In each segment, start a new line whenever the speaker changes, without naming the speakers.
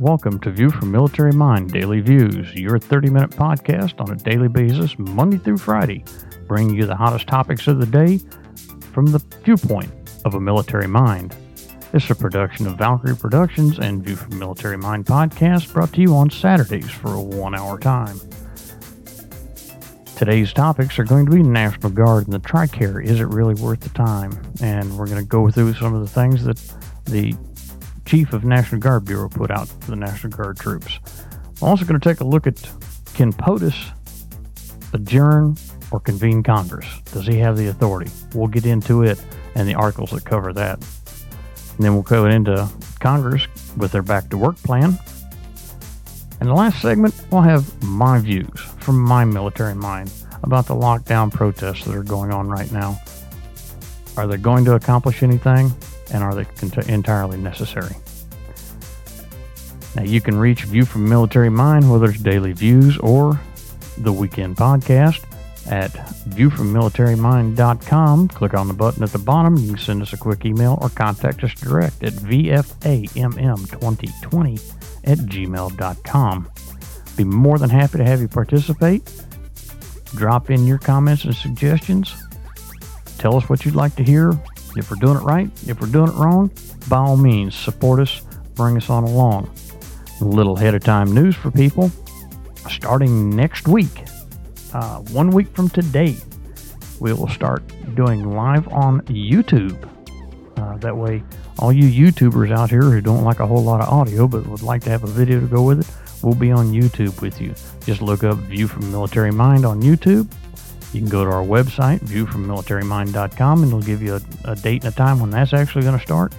Welcome to View from Military Mind Daily Views, your 30 minute podcast on a daily basis, Monday through Friday, bringing you the hottest topics of the day from the viewpoint of a military mind. Is a production of Valkyrie Productions and View from Military Mind podcast brought to you on Saturdays for a one hour time. Today's topics are going to be National Guard and the TRICARE. Is it really worth the time? And we're going to go through some of the things that the Chief of National Guard Bureau put out for the National Guard troops. I'm also going to take a look at can POTUS adjourn or convene Congress? Does he have the authority? We'll get into it and the articles that cover that. And then we'll go into Congress with their back to work plan. And the last segment, we'll have my views from my military mind about the lockdown protests that are going on right now. Are they going to accomplish anything? and are they entirely necessary? Now, you can reach View from Military Mind, whether it's daily views or the weekend podcast, at viewfrommilitarymind.com. Click on the button at the bottom. You can send us a quick email or contact us direct at vfamm2020 at gmail.com. Be more than happy to have you participate. Drop in your comments and suggestions. Tell us what you'd like to hear if we're doing it right, if we're doing it wrong, by all means, support us, bring us on along. A little ahead of time news for people. Starting next week, uh, one week from today, we will start doing live on YouTube. Uh, that way, all you YouTubers out here who don't like a whole lot of audio but would like to have a video to go with it, we'll be on YouTube with you. Just look up View from Military Mind on YouTube you can go to our website, viewfrommilitarymind.com, and it'll give you a, a date and a time when that's actually going to start.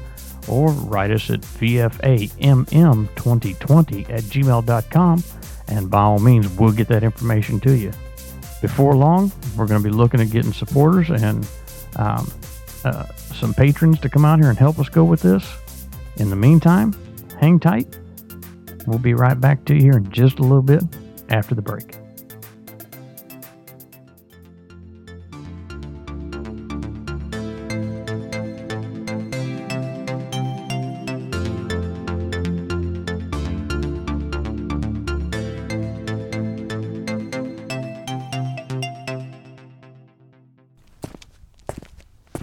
Or write us at vfamm2020 at gmail.com, and by all means, we'll get that information to you. Before long, we're going to be looking at getting supporters and um, uh, some patrons to come out here and help us go with this. In the meantime, hang tight. We'll be right back to you here in just a little bit after the break.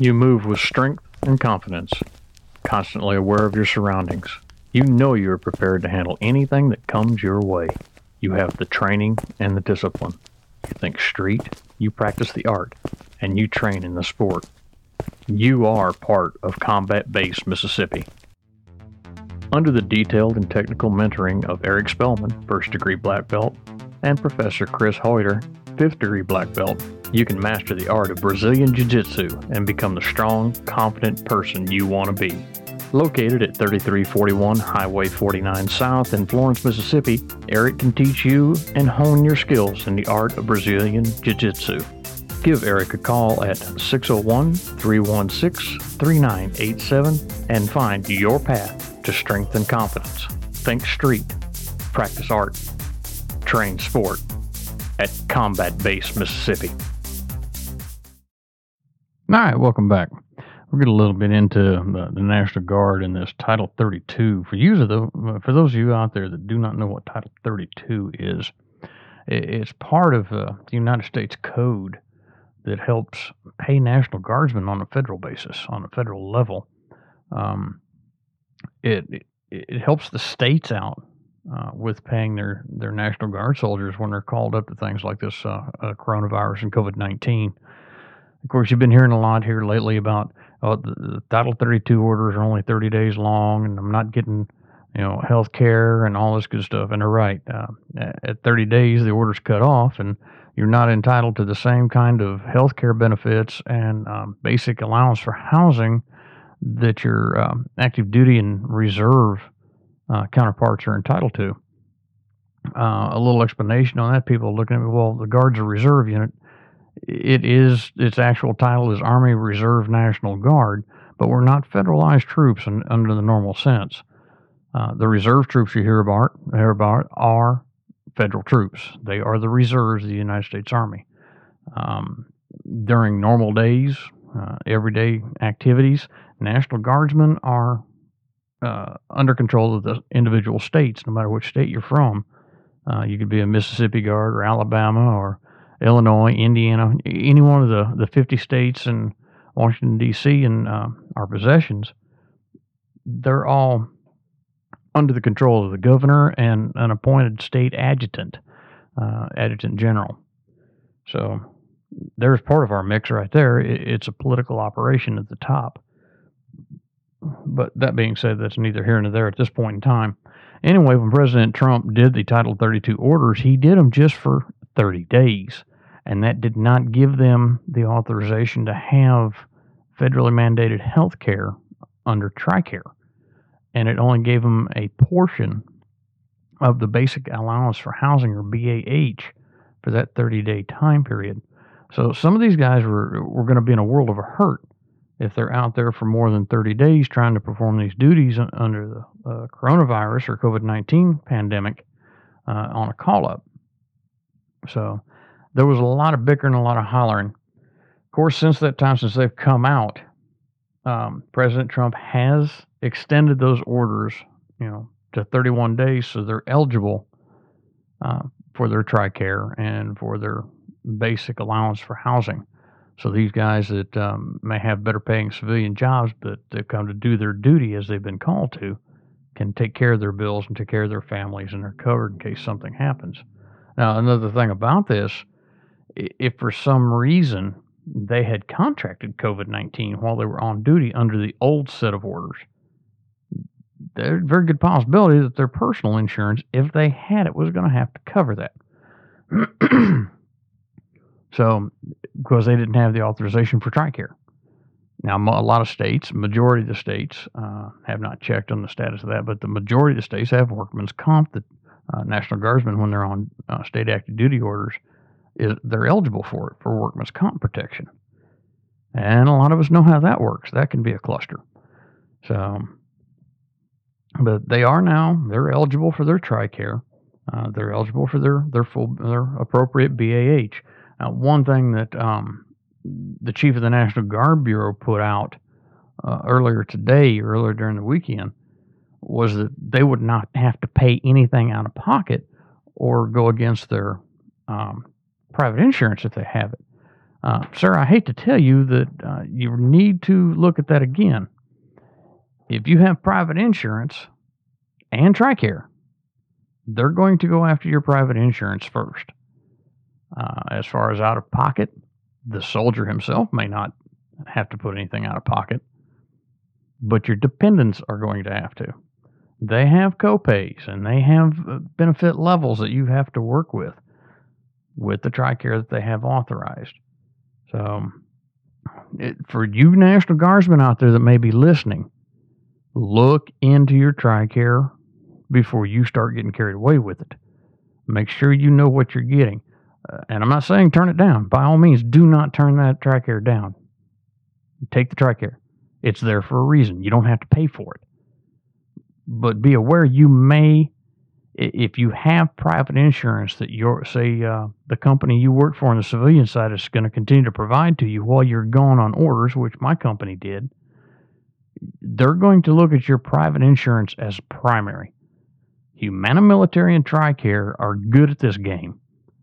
You move with strength and confidence, constantly aware of your surroundings. You know you are prepared to handle anything that comes your way. You have the training and the discipline. You think street, you practice the art, and you train in the sport. You are part of Combat Base Mississippi. Under the detailed and technical mentoring of Eric Spellman, first degree black belt, and Professor Chris Hoyter, fifth degree black belt, you can master the art of Brazilian Jiu Jitsu and become the strong, confident person you want to be. Located at 3341 Highway 49 South in Florence, Mississippi, Eric can teach you and hone your skills in the art of Brazilian Jiu Jitsu. Give Eric a call at 601 316 3987 and find your path to strength and confidence. Think street, practice art, train sport at Combat Base, Mississippi. All right, welcome back. We're getting a little bit into the, the, National Guard and this Title 32. For you, the, for those of you out there that do not know what Title 32 is, it's part of uh, the United States Code that helps pay National Guardsmen on a federal basis, on a federal level. Um, it, it, it helps the states out uh, with paying their, their National Guard soldiers when they're called up to things like this uh, uh, coronavirus and COVID 19. Of course, you've been hearing a lot here lately about oh, the, the Title 32 orders are only 30 days long, and I'm not getting, you know, health care and all this good stuff. And they're right. Uh, at 30 days, the order's cut off, and you're not entitled to the same kind of health care benefits and um, basic allowance for housing that your um, active duty and reserve uh, counterparts are entitled to. Uh, a little explanation on that. People are looking at me, well, the Guard's a reserve unit it is its actual title is Army Reserve National Guard, but we're not federalized troops in, under the normal sense. Uh, the reserve troops you hear about, hear about are federal troops. They are the reserves of the United States Army. Um, during normal days, uh, everyday activities, National Guardsmen are uh, under control of the individual states, no matter which state you're from. Uh, you could be a Mississippi Guard or Alabama or Illinois, Indiana, any one of the, the 50 states and Washington, D.C., and uh, our possessions. They're all under the control of the governor and an appointed state adjutant, uh, adjutant general. So there's part of our mix right there. It's a political operation at the top. But that being said, that's neither here nor there at this point in time. Anyway, when President Trump did the Title 32 orders, he did them just for 30 days. And that did not give them the authorization to have federally mandated health care under TRICARE. And it only gave them a portion of the basic allowance for housing, or BAH, for that 30 day time period. So some of these guys were, were going to be in a world of a hurt if they're out there for more than 30 days trying to perform these duties under the uh, coronavirus or COVID 19 pandemic uh, on a call up. So there was a lot of bickering, a lot of hollering. Of course, since that time, since they've come out, um, President Trump has extended those orders, you know, to 31 days, so they're eligible uh, for their TRICARE and for their basic allowance for housing. So these guys that um, may have better paying civilian jobs, but they've come to do their duty as they've been called to, can take care of their bills and take care of their families, and they're covered in case something happens. Now, another thing about this, if for some reason they had contracted COVID 19 while they were on duty under the old set of orders, there's a very good possibility that their personal insurance, if they had it, was going to have to cover that. So, because they didn't have the authorization for TRICARE. Now, a lot of states, majority of the states, uh, have not checked on the status of that, but the majority of the states have workman's comp that uh, National Guardsmen, when they're on uh, state active duty orders, is they're eligible for it for workman's comp protection. And a lot of us know how that works. That can be a cluster. So, but they are now they're eligible for their TRICARE. Uh, they're eligible for their their full their appropriate BAH. Now, one thing that um, the chief of the National Guard Bureau put out uh, earlier today, earlier during the weekend, was that they would not have to pay anything out of pocket or go against their um, private insurance if they have it. Uh, sir, I hate to tell you that uh, you need to look at that again. If you have private insurance and TRICARE, they're going to go after your private insurance first. Uh, as far as out of pocket, the soldier himself may not have to put anything out of pocket, but your dependents are going to have to. They have copays and they have uh, benefit levels that you have to work with with the TRICARE that they have authorized. So, it, for you National Guardsmen out there that may be listening, look into your TRICARE before you start getting carried away with it. Make sure you know what you're getting. Uh, and I'm not saying turn it down. By all means, do not turn that TRICARE down. Take the TRICARE. It's there for a reason. You don't have to pay for it. But be aware you may, if you have private insurance that your say uh, the company you work for on the civilian side is going to continue to provide to you while you're gone on orders, which my company did. They're going to look at your private insurance as primary. Humana Military and TRICARE are good at this game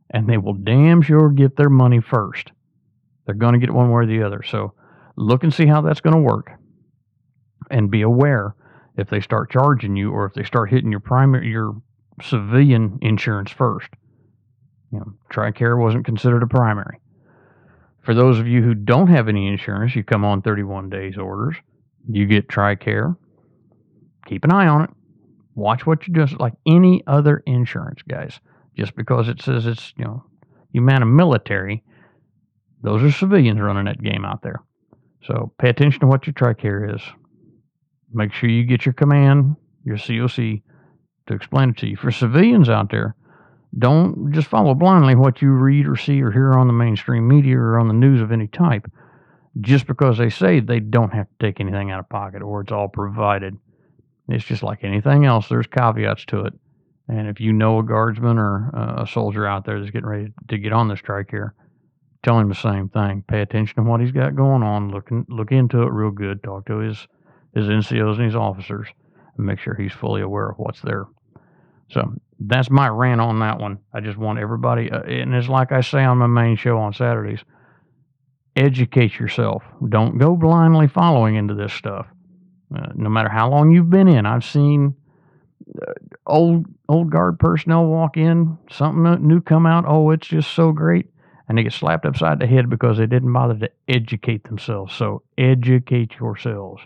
and they will damn sure get their money first. They're going to get one way or the other. So look and see how that's going to work. And be aware if they start charging you or if they start hitting your primary your civilian insurance first. You know, TRICARE wasn't considered a primary. For those of you who don't have any insurance, you come on 31 days orders. You get TRICARE. Keep an eye on it. Watch what you do, like any other insurance, guys just because it says it's, you know, Humana military, those are civilians running that game out there. So pay attention to what your TRICARE is. Make sure you get your command, your COC, to explain it to you. For civilians out there, don't just follow blindly what you read or see or hear on the mainstream media or on the news of any type. Just because they say they don't have to take anything out of pocket or it's all provided. It's just like anything else, there's caveats to it And if you know a guardsman or uh, a soldier out there that's getting ready to get on the strike here, tell him the same thing. Pay attention to what he's got going on. Look look into it real good. Talk to his his NCOs and his officers, and make sure he's fully aware of what's there. So that's my rant on that one. I just want everybody, uh, and it's like I say on my main show on Saturdays educate yourself. Don't go blindly following into this stuff. Uh, no matter how long you've been in, I've seen uh, old old guard personnel walk in, something new come out. Oh, it's just so great, and they get slapped upside the head because they didn't bother to educate themselves. So educate yourselves.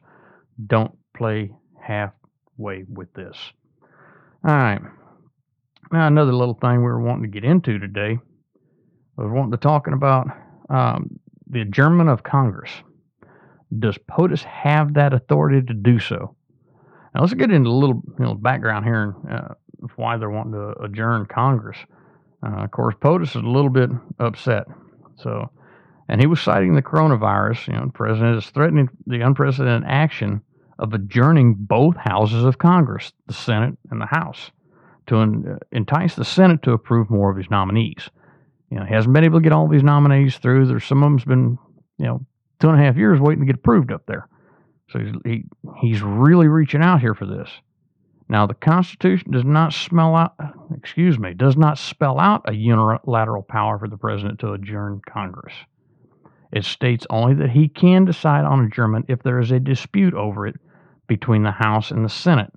Don't play halfway with this. All right. Now another little thing we were wanting to get into today was wanting to talking about um, the adjournment of Congress. Does POTUS have that authority to do so? Now let's get into a little you know, background here uh, why they're wanting to adjourn Congress. Uh, of course, POTUS is a little bit upset. So, and he was citing the coronavirus. You know, the president is threatening the unprecedented action of adjourning both houses of Congress, the Senate and the House, to uh, entice the Senate to approve more of his nominees. You know, he hasn't been able to get all these nominees through. There's some of them's been, you know, two and a half years waiting to get approved up there. So he's, he, he's really reaching out here for this. Now, the Constitution does not smell out, excuse me, does not spell out a unilateral power for the president to adjourn Congress. It states only that he can decide on adjournment if there is a dispute over it between the House and the Senate.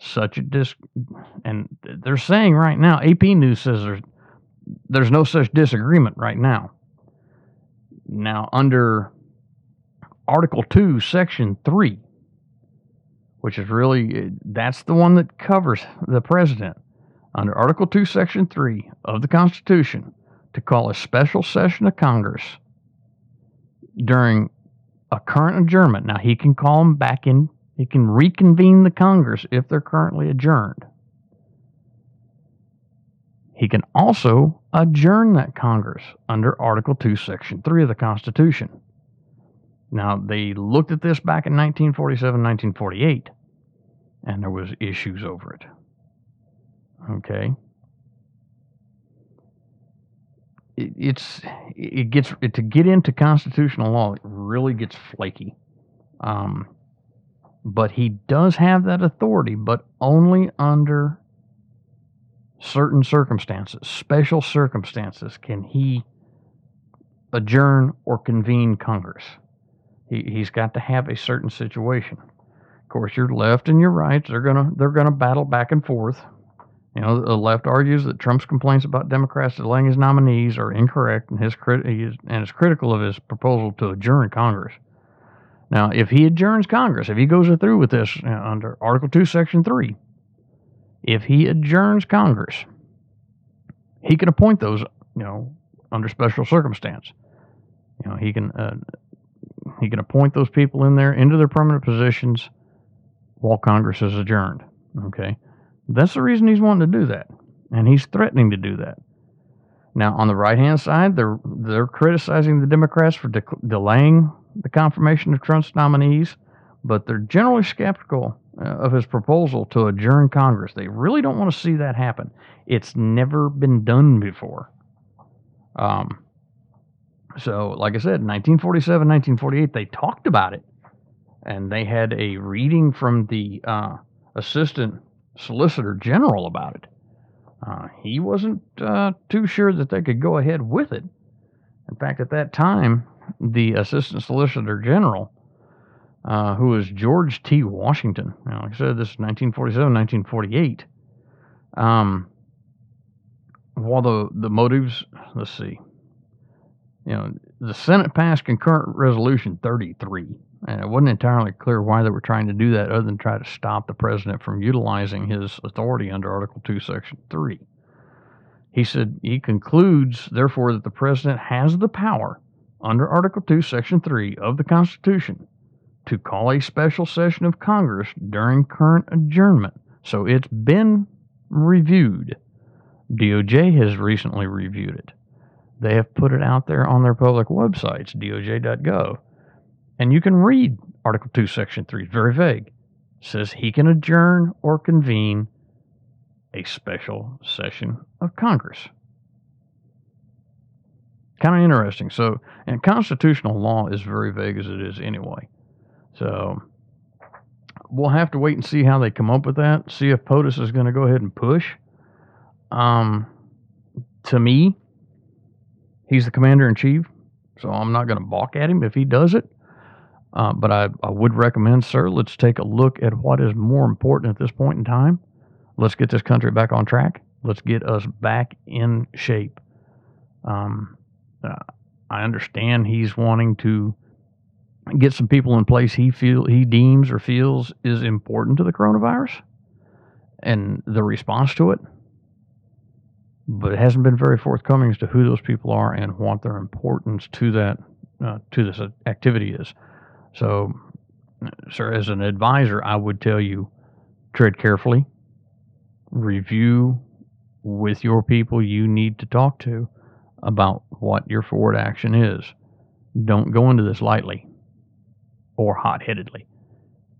Such a dis, and they're saying right now, AP News says there's there's no such disagreement right now. Now, under Article 2, Section 3, which is really, that's the one that covers the president. Under Article 2, Section 3 of the Constitution, to call a special session of Congress during a current adjournment. Now, he can call them back in, he can reconvene the Congress if they're currently adjourned. He can also adjourn that Congress under Article 2, Section 3 of the Constitution. Now, they looked at this back in 1947, 1948, and there was issues over it. Okay. It, it's it gets it, to get into constitutional law. It really gets flaky. Um, but he does have that authority, but only under certain circumstances, special circumstances, can he adjourn or convene Congress. He, he's got to have a certain situation. Of course, your left and your right, they're gonna they're gonna battle back and forth. You know, the left argues that Trump's complaints about Democrats delaying his nominees are incorrect, and his crit- and is critical of his proposal to adjourn Congress. Now, if he adjourns Congress, if he goes through with this under Article Two, Section Three, if he adjourns Congress, he can appoint those, you know, under special circumstance. You know, he can uh, he can appoint those people in there into their permanent positions while Congress is adjourned. Okay, that's the reason he's wanting to do that, and he's threatening to do that. Now, on the right hand side, they're they're criticizing the Democrats for de- delaying the confirmation of Trump's nominees, but they're generally skeptical uh, of his proposal to adjourn Congress. They really don't want to see that happen. It's never been done before. Um, so, like I said, 1947, 1948, they talked about it. And they had a reading from the uh, Assistant Solicitor General about it. Uh, he wasn't uh, too sure that they could go ahead with it. In fact, at that time, the Assistant Solicitor General uh, who was George T. Washington. Now, like I said, this is 1947, 1948. Um, while the, the motives, let's see, you know, the Senate passed concurrent resolution 33, and it wasn't entirely clear why they were trying to do that other than try to stop the president from utilizing his authority under Article 2, Section 3. He said he concludes, therefore, that the president has the power under Article 2, Section 3 of the Constitution to call a special session of Congress during current adjournment. So it's been reviewed. DOJ has recently reviewed it. They have put it out there on their public websites, doj.gov. And you can read Article 2, Section 3. It's very vague. It says he can adjourn or convene a special session of Congress. Kind of interesting. So, and constitutional law is very vague as it is anyway. So, we'll have to wait and see how they come up with that. See if POTUS is going to go ahead and push. Um, to me, he's the commander in chief, so I'm not going to balk at him if he does it. Uh, but I, I would recommend, sir, let's take a look at what is more important at this point in time. Let's get this country back on track. Let's get us back in shape. Um, uh, I understand he's wanting to get some people in place he feel he deems or feels is important to the coronavirus and the response to it but it hasn't been very forthcoming as to who those people are and what their importance to that uh, to this activity is. So, sir, as an advisor, I would tell you tread carefully, review with your people you need to talk to about what your forward action is. Don't go into this lightly or hot headedly,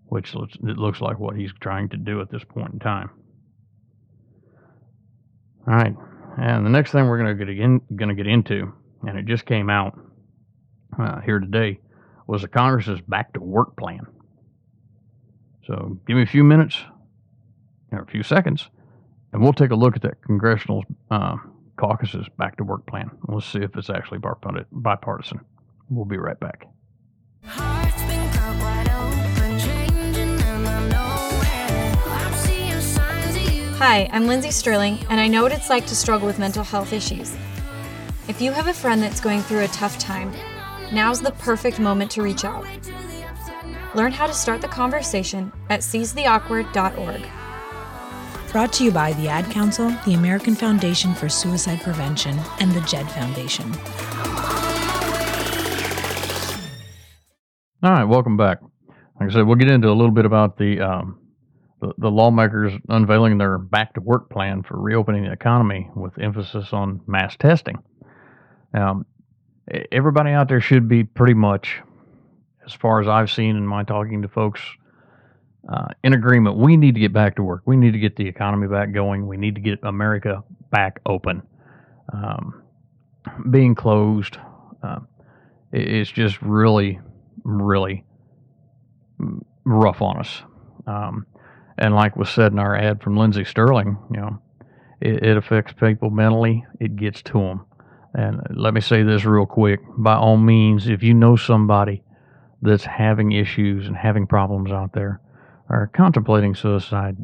which looks, it looks like what he's trying to do at this point in time. All right, and the next thing we're going to get in, going to get into, and it just came out uh, here today, was the Congress's back to work plan. So give me a few minutes or a few seconds, and we'll take a look at that congressional uh, caucus's back to work plan. We'll see if it's actually bipartisan. We'll be right back.
Hi, I'm Lindsey Stirling, and I know what it's like to struggle with mental health issues. If you have a friend that's going through a tough time, now's the perfect moment to reach out. Learn how to start the conversation at seizetheawkward.org.
Brought to you by the Ad Council, the American Foundation for Suicide Prevention, and the JED Foundation.
All right, welcome back. Like I said, we'll get into a little bit about the um, the, the lawmakers unveiling their back to work plan for reopening the economy with emphasis on mass testing. Um, everybody out there should be pretty much, as far as I've seen in my talking to folks, uh, in agreement. We need to get back to work. We need to get the economy back going. We need to get America back open. Um, being closed, uh, it's just really, really rough on us. Um, and like was said in our ad from Lindsey Stirling, you know, it, it affects people mentally. It gets to them. And let me say this real quick. By all means, if you know somebody that's having issues and having problems out there or contemplating suicide,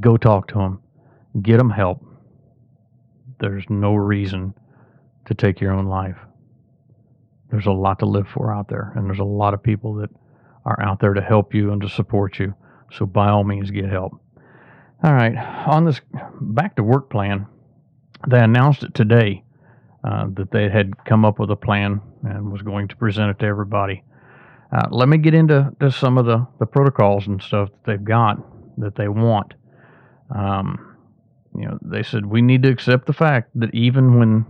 go talk to them. Get them help. There's no reason to take your own life. There's a lot to live for out there, and there's a lot of people that are out there to help you and to support you. So by all means, get help. All right, on this back to work plan, they announced it today uh, that they had come up with a plan and was going to present it to everybody. Uh, let me get into some of the, the protocols and stuff that they've got that they want. Um, you know, they said we need to accept the fact that even when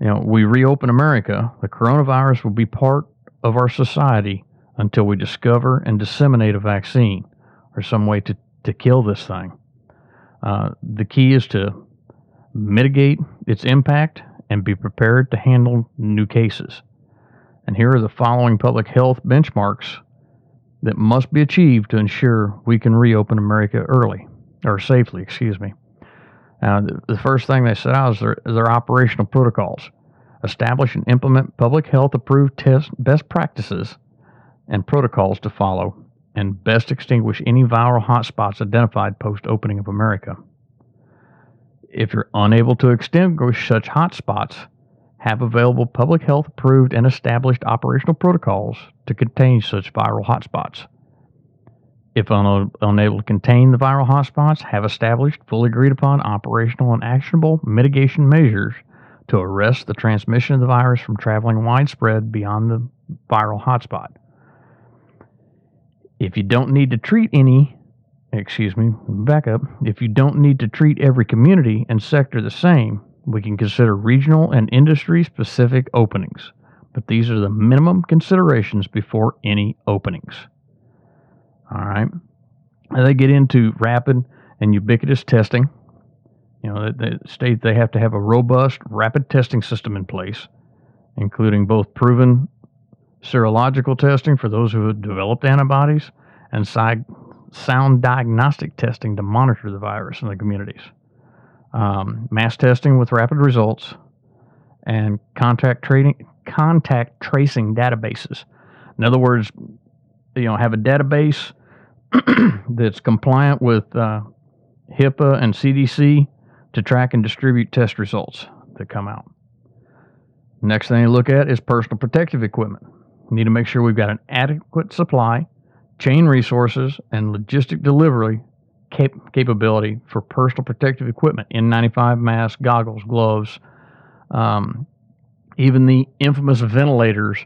you know we reopen America, the coronavirus will be part of our society until we discover and disseminate a vaccine or some way to, to kill this thing. Uh, the key is to mitigate its impact and be prepared to handle new cases. And here are the following public health benchmarks that must be achieved to ensure we can reopen America early, or safely, excuse me. Now, the first thing they set out is their, their operational protocols. Establish and implement public health approved test best practices and protocols to follow and best extinguish any viral hotspots identified post opening of America. If you're unable to extinguish such hotspots, have available public health approved and established operational protocols to contain such viral hotspots. If un- unable to contain the viral hotspots, have established fully agreed upon operational and actionable mitigation measures to arrest the transmission of the virus from traveling widespread beyond the viral hotspot. If you don't need to treat any, excuse me, back up. If you don't need to treat every community and sector the same, we can consider regional and industry specific openings. But these are the minimum considerations before any openings. All right. And they get into rapid and ubiquitous testing. You know, the state they have to have a robust, rapid testing system in place, including both proven serological testing for those who have developed antibodies and sound diagnostic testing to monitor the virus in the communities. Um, mass testing with rapid results and contact trading, contact tracing databases. In other words, you know, have a database that's compliant with uh, HIPAA and CDC to track and distribute test results that come out. Next thing you look at is personal protective equipment. We need to make sure we've got an adequate supply, chain resources, and logistic delivery cap- capability for personal protective equipment N95 masks, goggles, gloves, um, even the infamous ventilators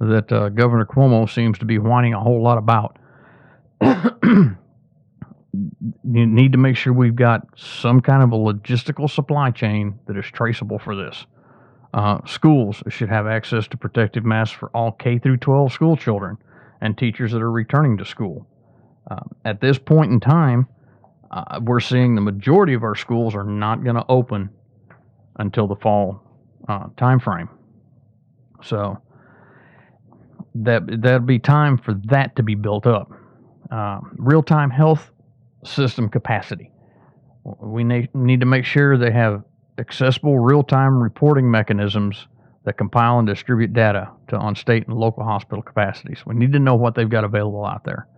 that uh, Governor Cuomo seems to be whining a whole lot about. you need to make sure we've got some kind of a logistical supply chain that is traceable for this. Uh, schools should have access to protective masks for all K through 12 school children and teachers that are returning to school. Uh, at this point in time, uh, we're seeing the majority of our schools are not going to open until the fall uh, time frame. So that that'll be time for that to be built up. Uh, Real time health system capacity. We need, need to make sure they have accessible real time reporting mechanisms that compile and distribute data to on state and local hospital capacities. We need to know what they've got available out there.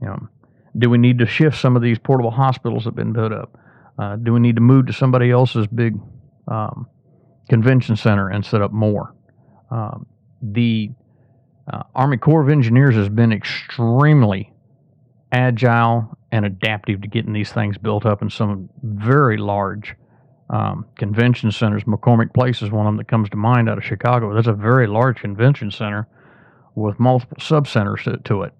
You know, do we need to shift some of these portable hospitals that have been built up? Uh, do we need to move to somebody else's big um, convention center and set up more? Um, the uh, Army Corps of Engineers has been extremely agile and adaptive to getting these things built up in some very large um, convention centers. McCormick Place is one of them that comes to mind out of Chicago. That's a very large convention center with multiple sub centers to, to it.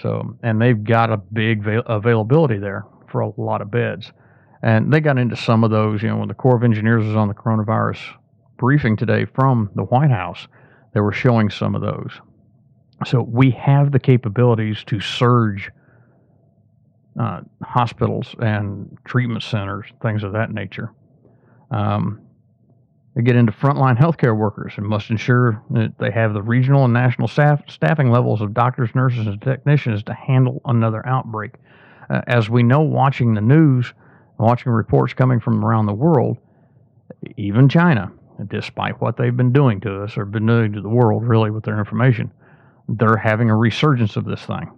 So, and they've got a big availability there for a lot of beds. And they got into some of those, you know, when the Corps of Engineers was on the coronavirus briefing today from the White House, they were showing some of those. So we have the capabilities to surge uh, hospitals and treatment centers, things of that nature. Um, they get into frontline healthcare workers and must ensure that they have the regional and national staff, staffing levels of doctors, nurses, and technicians to handle another outbreak. Uh, as we know, watching the news, watching reports coming from around the world, even China, despite what they've been doing to us or been doing to the world, really, with their information, they're having a resurgence of this thing.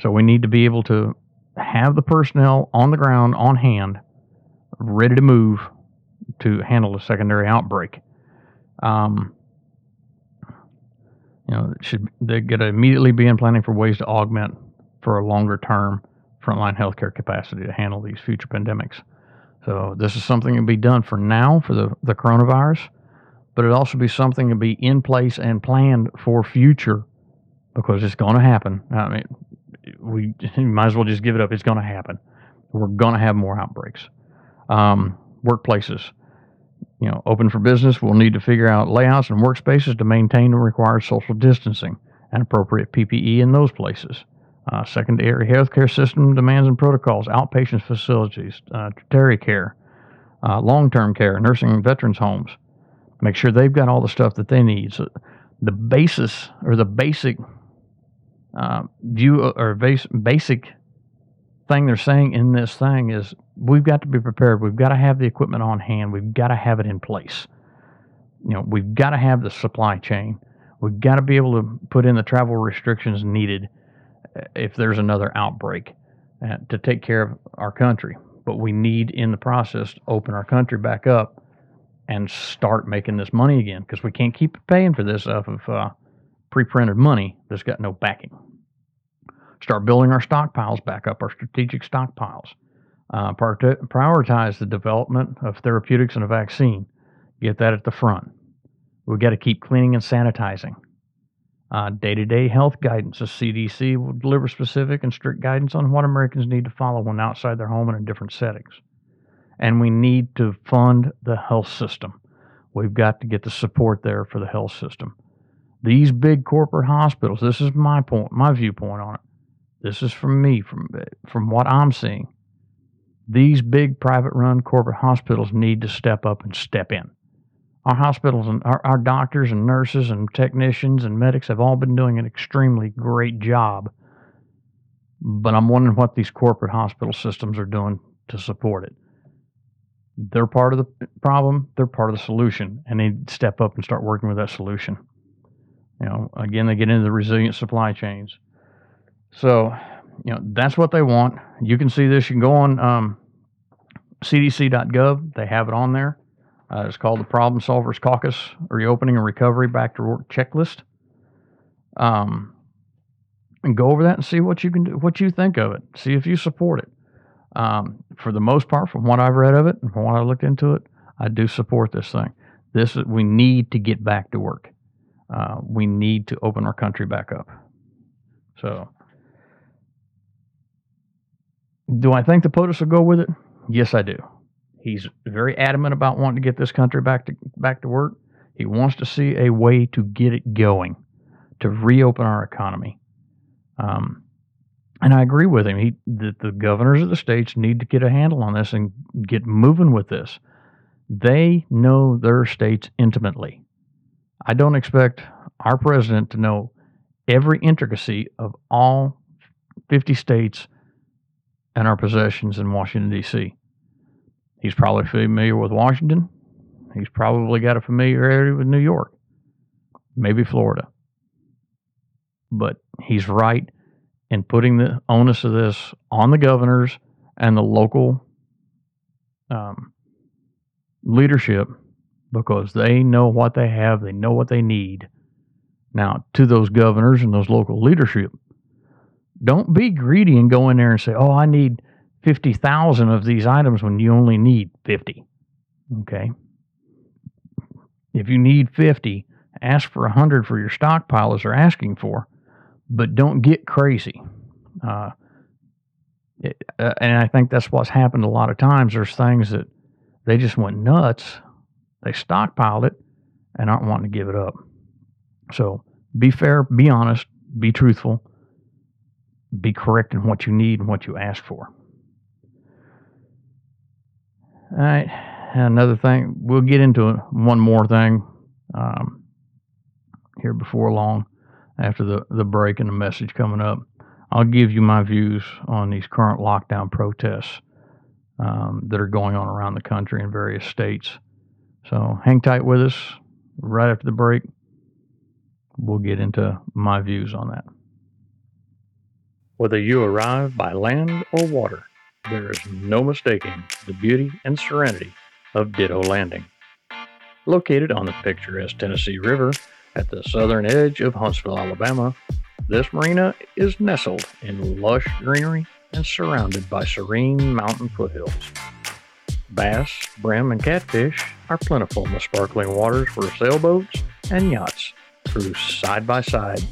So we need to be able to have the personnel on the ground, on hand, ready to move to handle a secondary outbreak. Um, you know, should they get to immediately be in planning for ways to augment for a longer term frontline healthcare capacity to handle these future pandemics. So this is something to be done for now for the, the coronavirus, but it also be something to be in place and planned for future because it's going to happen. I mean, we might as well just give it up. It's going to happen. We're going to have more outbreaks. Um, workplaces, you know, open for business, we'll need to figure out layouts and workspaces to maintain the required social distancing and appropriate PPE in those places. Uh, secondary healthcare system demands and protocols, outpatient facilities, uh, tertiary care, uh, long-term care, nursing and veterans homes. Make sure they've got all the stuff that they need. So the basis or the basic uh, view or base, basic thing they're saying in this thing is we've got to be prepared. We've got to have the equipment on hand. We've got to have it in place. You know, we've got to have the supply chain. We've got to be able to put in the travel restrictions needed uh, if there's another outbreak uh, to take care of our country. But we need, in the process, to open our country back up and start making this money again because we can't keep paying for this off of uh, pre-printed money that's got no backing. Start building our stockpiles back up, our strategic stockpiles. Uh, prioritize the development of therapeutics and a vaccine. Get that at the front. We've got to keep cleaning and sanitizing. Day to day health guidance. The CDC will deliver specific and strict guidance on what Americans need to follow when outside their home and in different settings. And we need to fund the health system. We've got to get the support there for the health system. These big corporate hospitals, this is my point, my viewpoint on it. This is from me, from from what I'm seeing. These big private run corporate hospitals need to step up and step in. Our hospitals and our, our doctors and nurses and technicians and medics have all been doing an extremely great job. But I'm wondering what these corporate hospital systems are doing to support it. They're part of the problem, they're part of the solution, and they step up and start working with that solution. You know, again, they get into the resilient supply chains. So, you know, that's what they want. You can see this. You can go on um, cdc.gov, they have it on there. Uh, it's called the Problem Solvers Caucus Reopening and Recovery Back to Work Checklist. Um, and go over that and see what you can do, what you think of it. See if you support it. Um, for the most part, from what I've read of it and from what I looked into it, I do support this thing. This is, we need to get back to work. Uh, we need to open our country back up. So, do I think the POTUS will go with it? Yes, I do. He's very adamant about wanting to get this country back to back to work. He wants to see a way to get it going, to reopen our economy. Um, and I agree with him. He that the governors of the states need to get a handle on this and get moving with this. They know their states intimately. I don't expect our president to know every intricacy of all 50 states and our possessions in Washington, D.C. He's probably familiar with Washington. He's probably got a familiarity with New York, maybe Florida. But he's right in putting the onus of this on the governors and the local um, leadership because they know what they have, they know what they need. Now, to those governors and those local leadership, don't be greedy and go in there and say, "Oh, I need 50,000 of these items when you only need 50. Okay. If you need 50, ask for 100 for your stockpile as they're asking for, but don't get crazy. Uh, it, uh, and I think that's what's happened a lot of times. There's things that they just went nuts, they stockpiled it, and aren't wanting to give it up. So be fair, be honest, be truthful, be correct in what you need and what you ask for. All right. Another thing, we'll get into one more thing um, here before long, after the, the break and the message coming up. I'll give you my views on these current lockdown protests um, that are going on around the country in various states. So hang tight with us. Right after the break, we'll get into my views on that. Whether you arrive by land or water, there is no mistaking the beauty and serenity of Ditto Landing. Located on the picturesque Tennessee River at the southern edge of Huntsville, Alabama, this marina is nestled in lush greenery and surrounded by serene mountain foothills. Bass, brim, and catfish are plentiful in the sparkling waters where sailboats and yachts cruise side by side.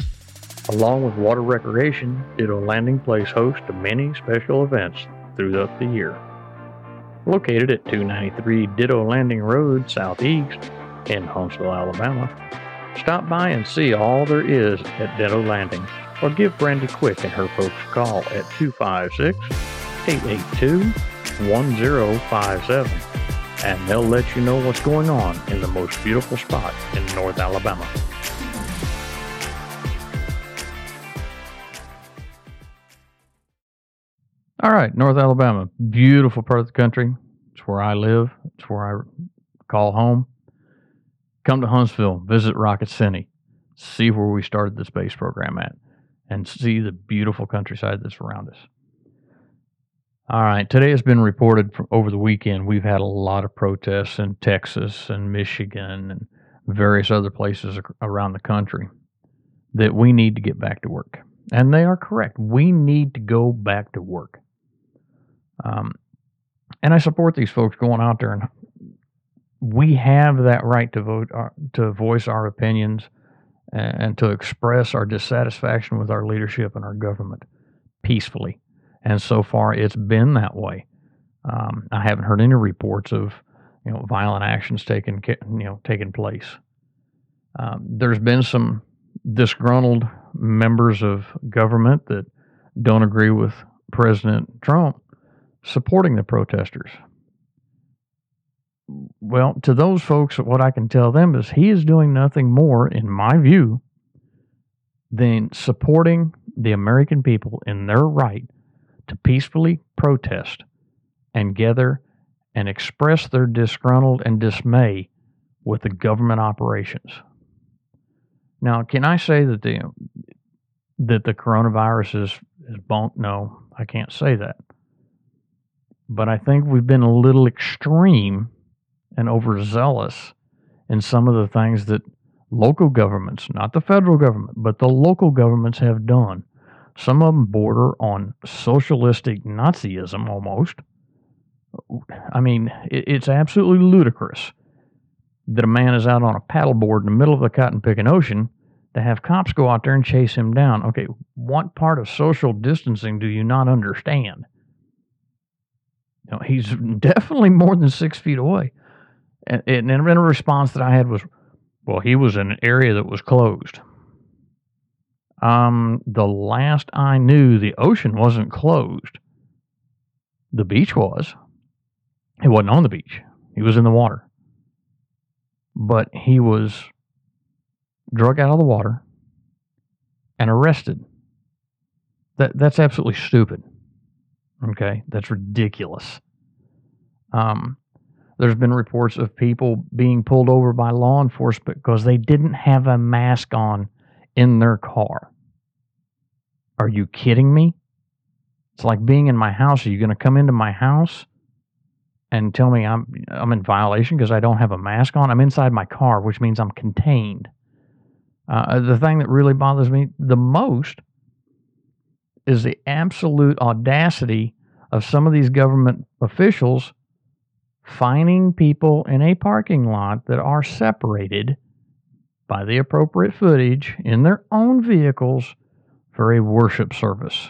Along with water recreation, Ditto Landing plays host to many special events throughout the year. Located at 293 Ditto Landing Road Southeast in Huntsville, Alabama, stop by and see all there is at Ditto Landing or give Brandy Quick and her folks a call at 256 882 1057 and they'll let you know what's going on in the most beautiful spot in North Alabama. All right, North Alabama, beautiful part of the country. It's where I live. It's where I call home. Come to Huntsville, visit Rocket City, see where we started the space program at, and see the beautiful countryside that's around us. All right, today has been reported from over the weekend. We've had a lot of protests in Texas and Michigan and various other places around the country that we need to get back to work. And they are correct. We need to go back to work. Um, and I support these folks going out there and we have that right to vote, uh, to voice our opinions and, and to express our dissatisfaction with our leadership and our government peacefully. And so far, it's been that way. Um, I haven't heard any reports of you know violent actions taking you know taking place. Um, there's been some disgruntled members of government that don't agree with President Trump supporting the protesters. Well, to those folks, what I can tell them is he is doing nothing more, in my view, than supporting the American people in their right to peacefully protest and gather and express their disgruntled and dismay with the government operations. Now, can I say that the that the coronavirus is is bunk? No, I can't say that. But I think we've been a little extreme and overzealous in some of the things that local governments, not the federal government, but the local governments have done. Some of them border on socialistic Nazism almost. I mean, it's absolutely ludicrous that a man is out on a paddleboard in the middle of the cotton picking ocean to have cops go out there and chase him down. Okay, what part of social distancing do you not understand? He's definitely more than six feet away. And, and a response that I had was, well, he was in an area that was closed. Um, the last I knew, the ocean wasn't closed. The beach was. He wasn't on the beach. He was in the water. But he was drug out of the water and arrested. That that's absolutely stupid. Okay, that's ridiculous. Um, there's been reports of people being pulled over by law enforcement because they didn't have a mask on in their car. Are you kidding me? It's like being in my house. Are you going to come into my house and tell me I'm I'm in violation because I don't have a mask on? I'm inside my car, which means I'm contained. Uh, the thing that really bothers me the most is the absolute audacity of some of these government officials finding people in a parking lot that are separated by the appropriate footage in their own vehicles for a worship service.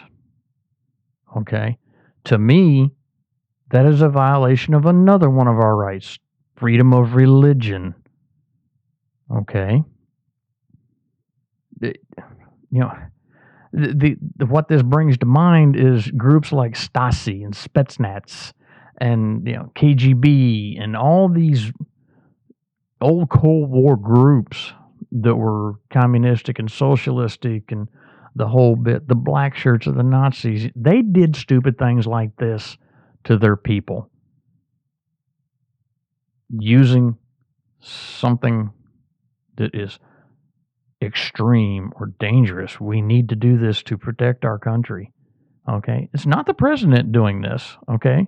Okay? To me, that is a violation of another one of our rights freedom of religion. Okay? You know, the, what this brings to mind is groups like Stasi and Spetsnaz and you know KGB and all these old Cold War groups that were communistic and socialistic and the whole bit, the black shirts of the Nazis, they did stupid things like this to their people. Using something that is extreme or dangerous. We need to do this to protect our country. Okay. It's not the president doing this. Okay.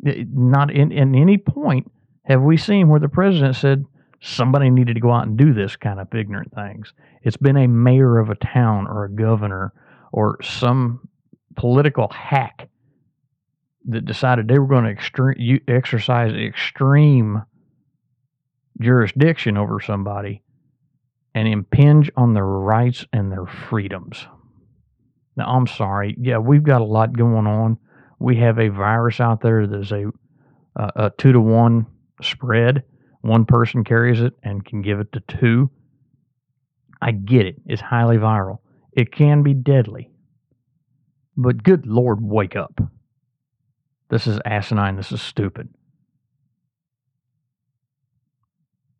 Not in, in any point have we seen where the president said somebody needed to go out and do this kind of ignorant things. It's been a mayor of a town or a governor or some political hack that decided they were going to extreme, exercise extreme jurisdiction over somebody and impinge on their rights and their freedoms. Now, I'm sorry. Yeah, we've got a lot going on we have a virus out there that's a, a, a two to one spread. One person carries it and can give it to two. I get it. It's highly viral. It can be deadly. But good Lord, wake up. This is asinine. This is stupid.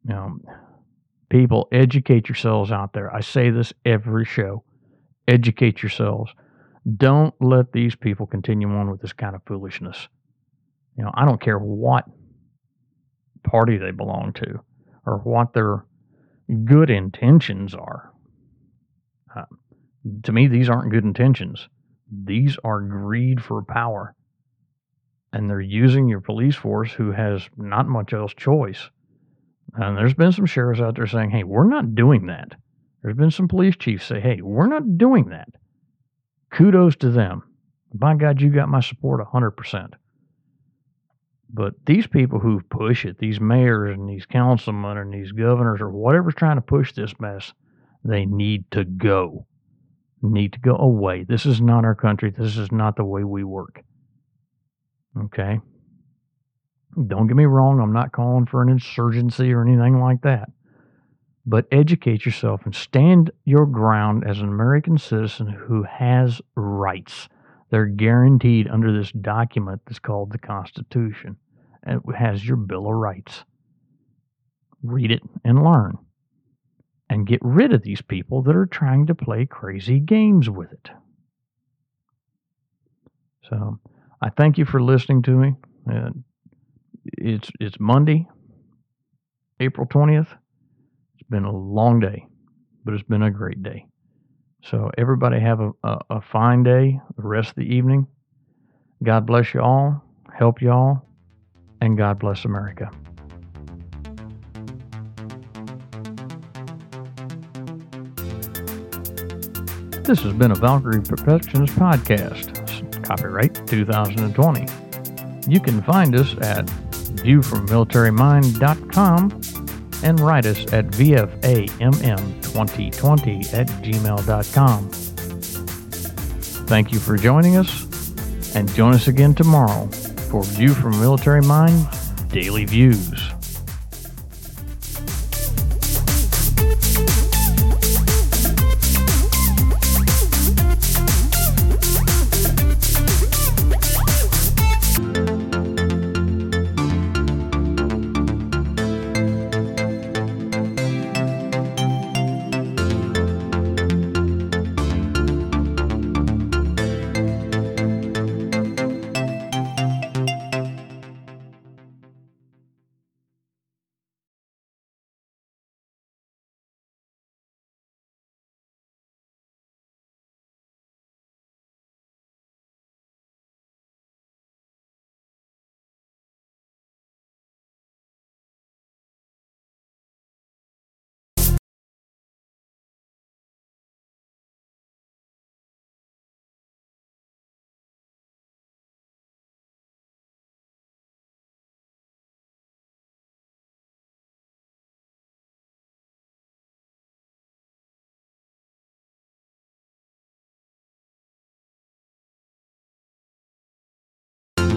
Know, people, educate yourselves out there. I say this every show. Educate yourselves. Don't let these people continue on with this kind of foolishness. You know, I don't care what party they belong to or what their good intentions are. Uh, to me, these aren't good intentions. These are greed for power. And they're using your police force who has not much else choice. And there's been some sheriffs out there saying, hey, we're not doing that. There's been some police chiefs say, hey, we're not doing that kudos to them. By God, you got my support 100%. But these people who push it, these mayors and these councilmen and these governors or whatever's trying to push this mess, they need to go. Need to go away. This is not our country. This is not the way we work. Okay? Don't get me wrong. I'm not calling for an insurgency or anything like that but educate yourself and stand your ground as an American citizen who has rights. They're guaranteed under this document that's called the Constitution. And it has your Bill of Rights. Read it and learn. And get rid of these people that are trying to play crazy games with it. So I thank you for listening to me. Uh, it's it's Monday, April 20th. It's been a long day, but it's been a great day. So everybody have a, a, a fine day, the rest of the evening. God bless you all, help you all, and God bless America. This has been a Valkyrie Productions podcast. Copyright 2020. You can find us at viewfrommilitarymind.com and write us at vfam2020 at gmail.com. Thank you for joining us, and join us again tomorrow for View from Military Mind Daily Views.